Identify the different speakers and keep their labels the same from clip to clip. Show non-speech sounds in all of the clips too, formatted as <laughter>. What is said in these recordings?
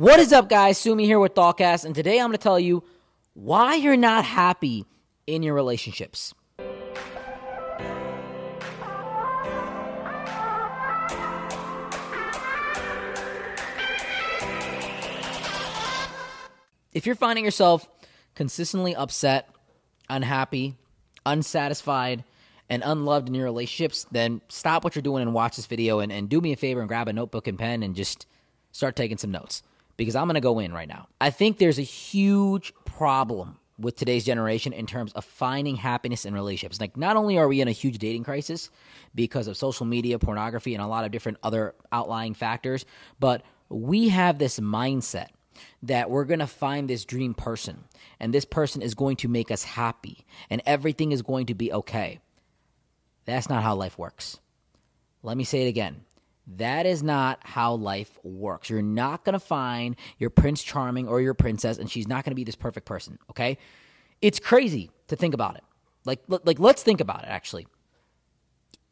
Speaker 1: What is up, guys? Sumi here with Thoughtcast, and today I'm going to tell you why you're not happy in your relationships. If you're finding yourself consistently upset, unhappy, unsatisfied, and unloved in your relationships, then stop what you're doing and watch this video and, and do me a favor and grab a notebook and pen and just start taking some notes because I'm going to go in right now. I think there's a huge problem with today's generation in terms of finding happiness in relationships. Like, not only are we in a huge dating crisis because of social media, pornography, and a lot of different other outlying factors, but we have this mindset that we're going to find this dream person and this person is going to make us happy and everything is going to be okay. That's not how life works. Let me say it again. That is not how life works. You're not going to find your Prince Charming or your princess, and she's not going to be this perfect person, okay? It's crazy to think about it. Like, like, let's think about it, actually.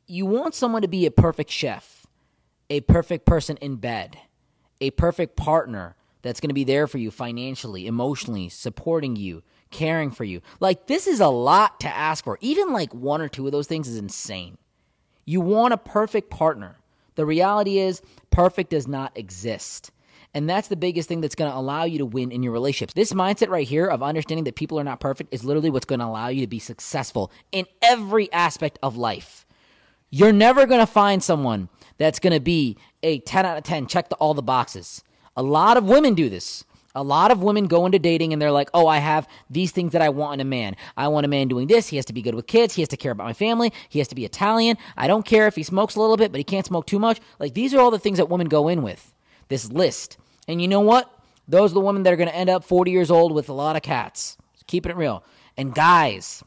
Speaker 1: You want someone to be a perfect chef, a perfect person in bed, a perfect partner that's going to be there for you financially, emotionally, supporting you, caring for you. Like, this is a lot to ask for. Even like one or two of those things is insane. You want a perfect partner the reality is, perfect does not exist. And that's the biggest thing that's going to allow you to win in your relationships. This mindset right here of understanding that people are not perfect is literally what's going to allow you to be successful in every aspect of life. You're never going to find someone that's going to be a 10 out of 10, check the, all the boxes. A lot of women do this. A lot of women go into dating and they're like, oh, I have these things that I want in a man. I want a man doing this. He has to be good with kids. He has to care about my family. He has to be Italian. I don't care if he smokes a little bit, but he can't smoke too much. Like, these are all the things that women go in with this list. And you know what? Those are the women that are going to end up 40 years old with a lot of cats. Keeping it real. And guys,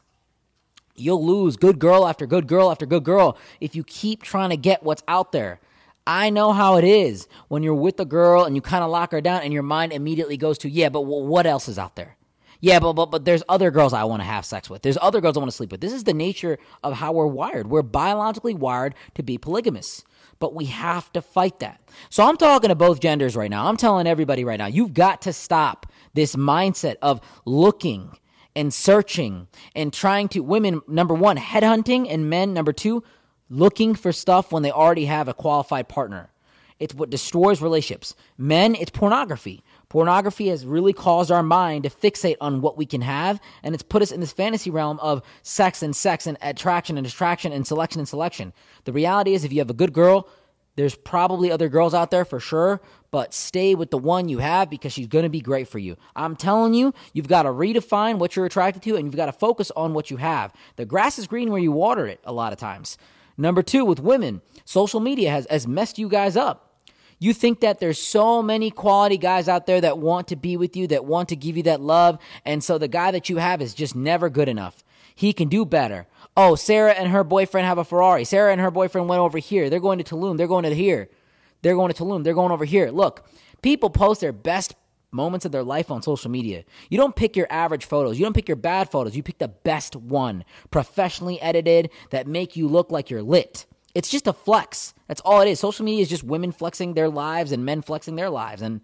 Speaker 1: you'll lose good girl after good girl after good girl if you keep trying to get what's out there. I know how it is when you're with a girl and you kind of lock her down and your mind immediately goes to, yeah, but what else is out there? Yeah, but, but but there's other girls I want to have sex with. There's other girls I want to sleep with. This is the nature of how we're wired. We're biologically wired to be polygamous. But we have to fight that. So I'm talking to both genders right now. I'm telling everybody right now, you've got to stop this mindset of looking and searching and trying to women number 1 headhunting and men number 2 looking for stuff when they already have a qualified partner. It's what destroys relationships. Men, it's pornography. Pornography has really caused our mind to fixate on what we can have, and it's put us in this fantasy realm of sex and sex and attraction and attraction and selection and selection. The reality is, if you have a good girl, there's probably other girls out there for sure, but stay with the one you have because she's going to be great for you. I'm telling you, you've got to redefine what you're attracted to and you've got to focus on what you have. The grass is green where you water it a lot of times. Number two, with women, social media has, has messed you guys up. You think that there's so many quality guys out there that want to be with you, that want to give you that love, and so the guy that you have is just never good enough. He can do better. Oh, Sarah and her boyfriend have a Ferrari. Sarah and her boyfriend went over here. They're going to Tulum. They're going to here. They're going to Tulum. They're going over here. Look, people post their best moments of their life on social media. You don't pick your average photos. You don't pick your bad photos. You pick the best one, professionally edited that make you look like you're lit. It's just a flex. That's all it is. Social media is just women flexing their lives and men flexing their lives. And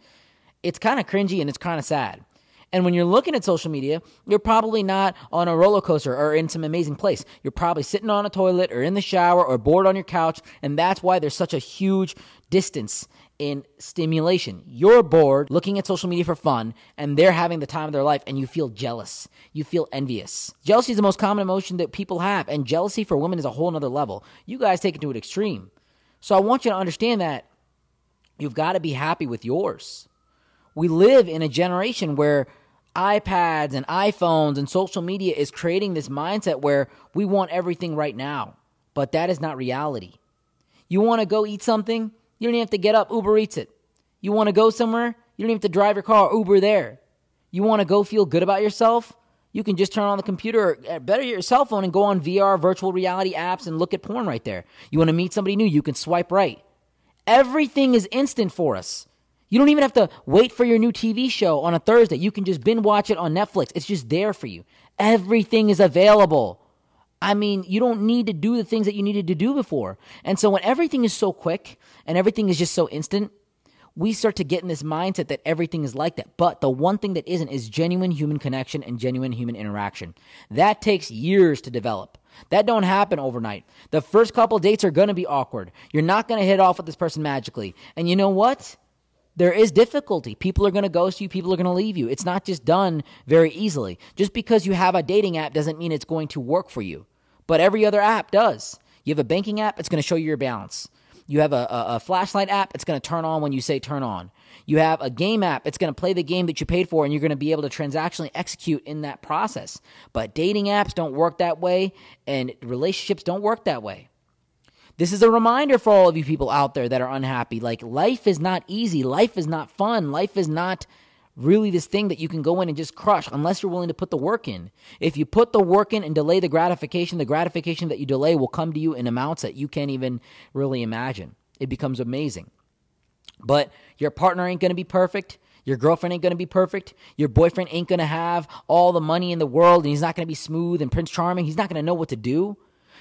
Speaker 1: it's kind of cringy and it's kind of sad. And when you're looking at social media, you're probably not on a roller coaster or in some amazing place. You're probably sitting on a toilet or in the shower or bored on your couch. And that's why there's such a huge distance in stimulation. You're bored looking at social media for fun, and they're having the time of their life, and you feel jealous. You feel envious. Jealousy is the most common emotion that people have, and jealousy for women is a whole nother level. You guys take it to an extreme. So I want you to understand that you've got to be happy with yours. We live in a generation where iPads and iPhones and social media is creating this mindset where we want everything right now, but that is not reality. You want to go eat something? You don't even have to get up, Uber Eats it. You want to go somewhere? You don't even have to drive your car, Uber there. You want to go feel good about yourself? You can just turn on the computer, or uh, better your cell phone, and go on VR virtual reality apps and look at porn right there. You want to meet somebody new? You can swipe right. Everything is instant for us. You don't even have to wait for your new TV show on a Thursday. You can just binge watch it on Netflix. It's just there for you. Everything is available. I mean, you don't need to do the things that you needed to do before. And so when everything is so quick and everything is just so instant, we start to get in this mindset that everything is like that. But the one thing that isn't is genuine human connection and genuine human interaction. That takes years to develop. That don't happen overnight. The first couple dates are going to be awkward. You're not going to hit off with this person magically. And you know what? There is difficulty. People are going to ghost you, people are going to leave you. It's not just done very easily. Just because you have a dating app doesn't mean it's going to work for you. But every other app does. You have a banking app, it's going to show you your balance. You have a, a, a flashlight app, it's going to turn on when you say turn on. You have a game app, it's going to play the game that you paid for, and you're going to be able to transactionally execute in that process. But dating apps don't work that way, and relationships don't work that way. This is a reminder for all of you people out there that are unhappy. Like, life is not easy. Life is not fun. Life is not really this thing that you can go in and just crush unless you're willing to put the work in. If you put the work in and delay the gratification, the gratification that you delay will come to you in amounts that you can't even really imagine. It becomes amazing. But your partner ain't going to be perfect. Your girlfriend ain't going to be perfect. Your boyfriend ain't going to have all the money in the world and he's not going to be smooth and Prince Charming. He's not going to know what to do.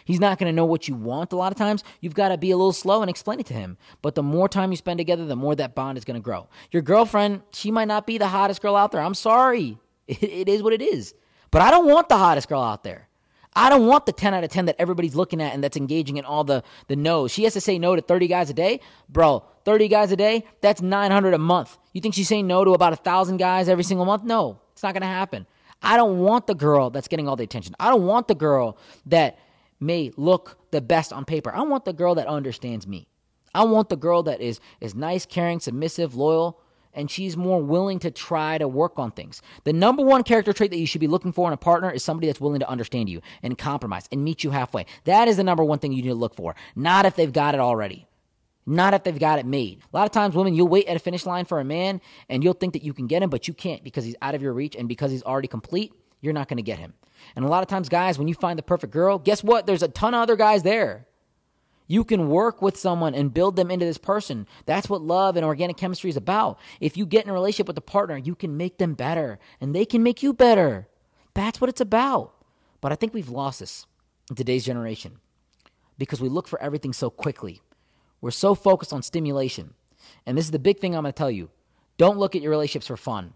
Speaker 1: He's not going to know what you want a lot of times. You've got to be a little slow and explain it to him. But the more time you spend together, the more that bond is going to grow. Your girlfriend, she might not be the hottest girl out there. I'm sorry. <laughs> It, it is what it is. But I don't want the hottest girl out there. I don't want the 10 out of 10 that everybody's looking at and that's engaging in all the, the no's. She has to say no to 30 guys a day. Bro, 30 guys a day, that's 900 a month. You think she's saying no to about a 1,000 guys every single month? No, it's not going to happen. I don't want the girl that's getting all the attention. I don't want the girl that may look the best on paper. I want the girl that understands me. I want the girl that is is nice, caring, submissive, loyal, and she's more willing to try to work on things. The number one character trait that you should be looking for in a partner is somebody that's willing to understand you and compromise and meet you halfway. That is the number one thing you need to look for. Not if they've got it already. Not if they've got it made. A lot of times, women, you'll wait at a finish line for a man and you'll think that you can get him, but you can't because he's out of your reach and because he's already complete, you're not going to get him. And a lot of times, guys, when you find the perfect girl, guess what? There's a ton of other guys there. You can work with someone and build them into this person. That's what love and organic chemistry is about. If you get in a relationship with a partner, you can make them better and they can make you better. That's what it's about. But I think we've lost this in today's generation because we look for everything so quickly. We're so focused on stimulation. And this is the big thing I'm going to tell you. Don't look at your relationships for fun.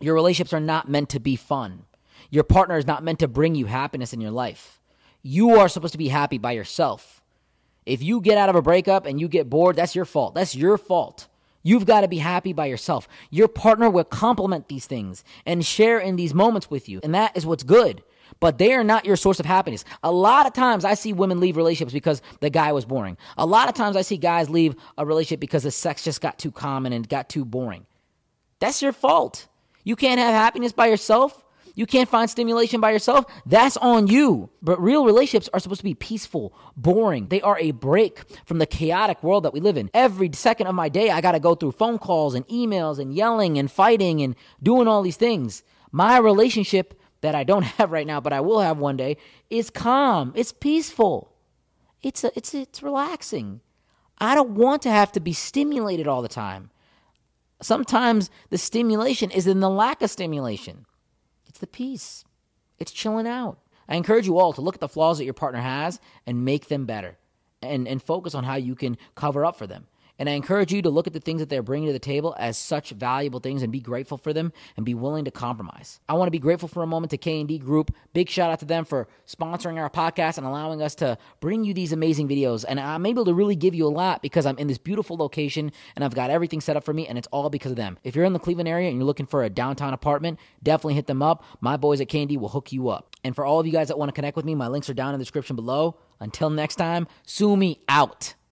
Speaker 1: Your relationships are not meant to be fun. Your partner is not meant to bring you happiness in your life. You are supposed to be happy by yourself. If you get out of a breakup and you get bored, that's your fault. That's your fault. You've got to be happy by yourself. Your partner will complement these things and share in these moments with you. And that is what's good. But they are not your source of happiness. A lot of times I see women leave relationships because the guy was boring. A lot of times I see guys leave a relationship because the sex just got too common and got too boring. That's your fault. You can't have happiness by yourself. You can't find stimulation by yourself. That's on you. But real relationships are supposed to be peaceful, boring. They are a break from the chaotic world that we live in. Every second of my day, I got to go through phone calls and emails and yelling and fighting and doing all these things. My relationship that I don't <laughs> have right now, but I will have one day, is calm. It's peaceful. It's a, it's it's relaxing. I don't want to have to be stimulated all the time. Sometimes the stimulation is in the lack of stimulation. It's the peace. It's chilling out. I encourage you all to look at the flaws that your partner has and make them better and, and focus on how you can cover up for them. And I encourage you to look at the things that they're bringing to the table as such valuable things and be grateful for them and be willing to compromise. I want to be grateful for a moment to K&D Group. Big shout out to them for sponsoring our podcast and allowing us to bring you these amazing videos. And I'm able to really give you a lot because I'm in this beautiful location and I've got everything set up for me and it's all because of them. If you're in the Cleveland area and you're looking for a downtown apartment, definitely hit them up. My boys at K&D will hook you up. And for all of you guys that want to connect with me, my links are down in the description below. Until next time, Sumi out.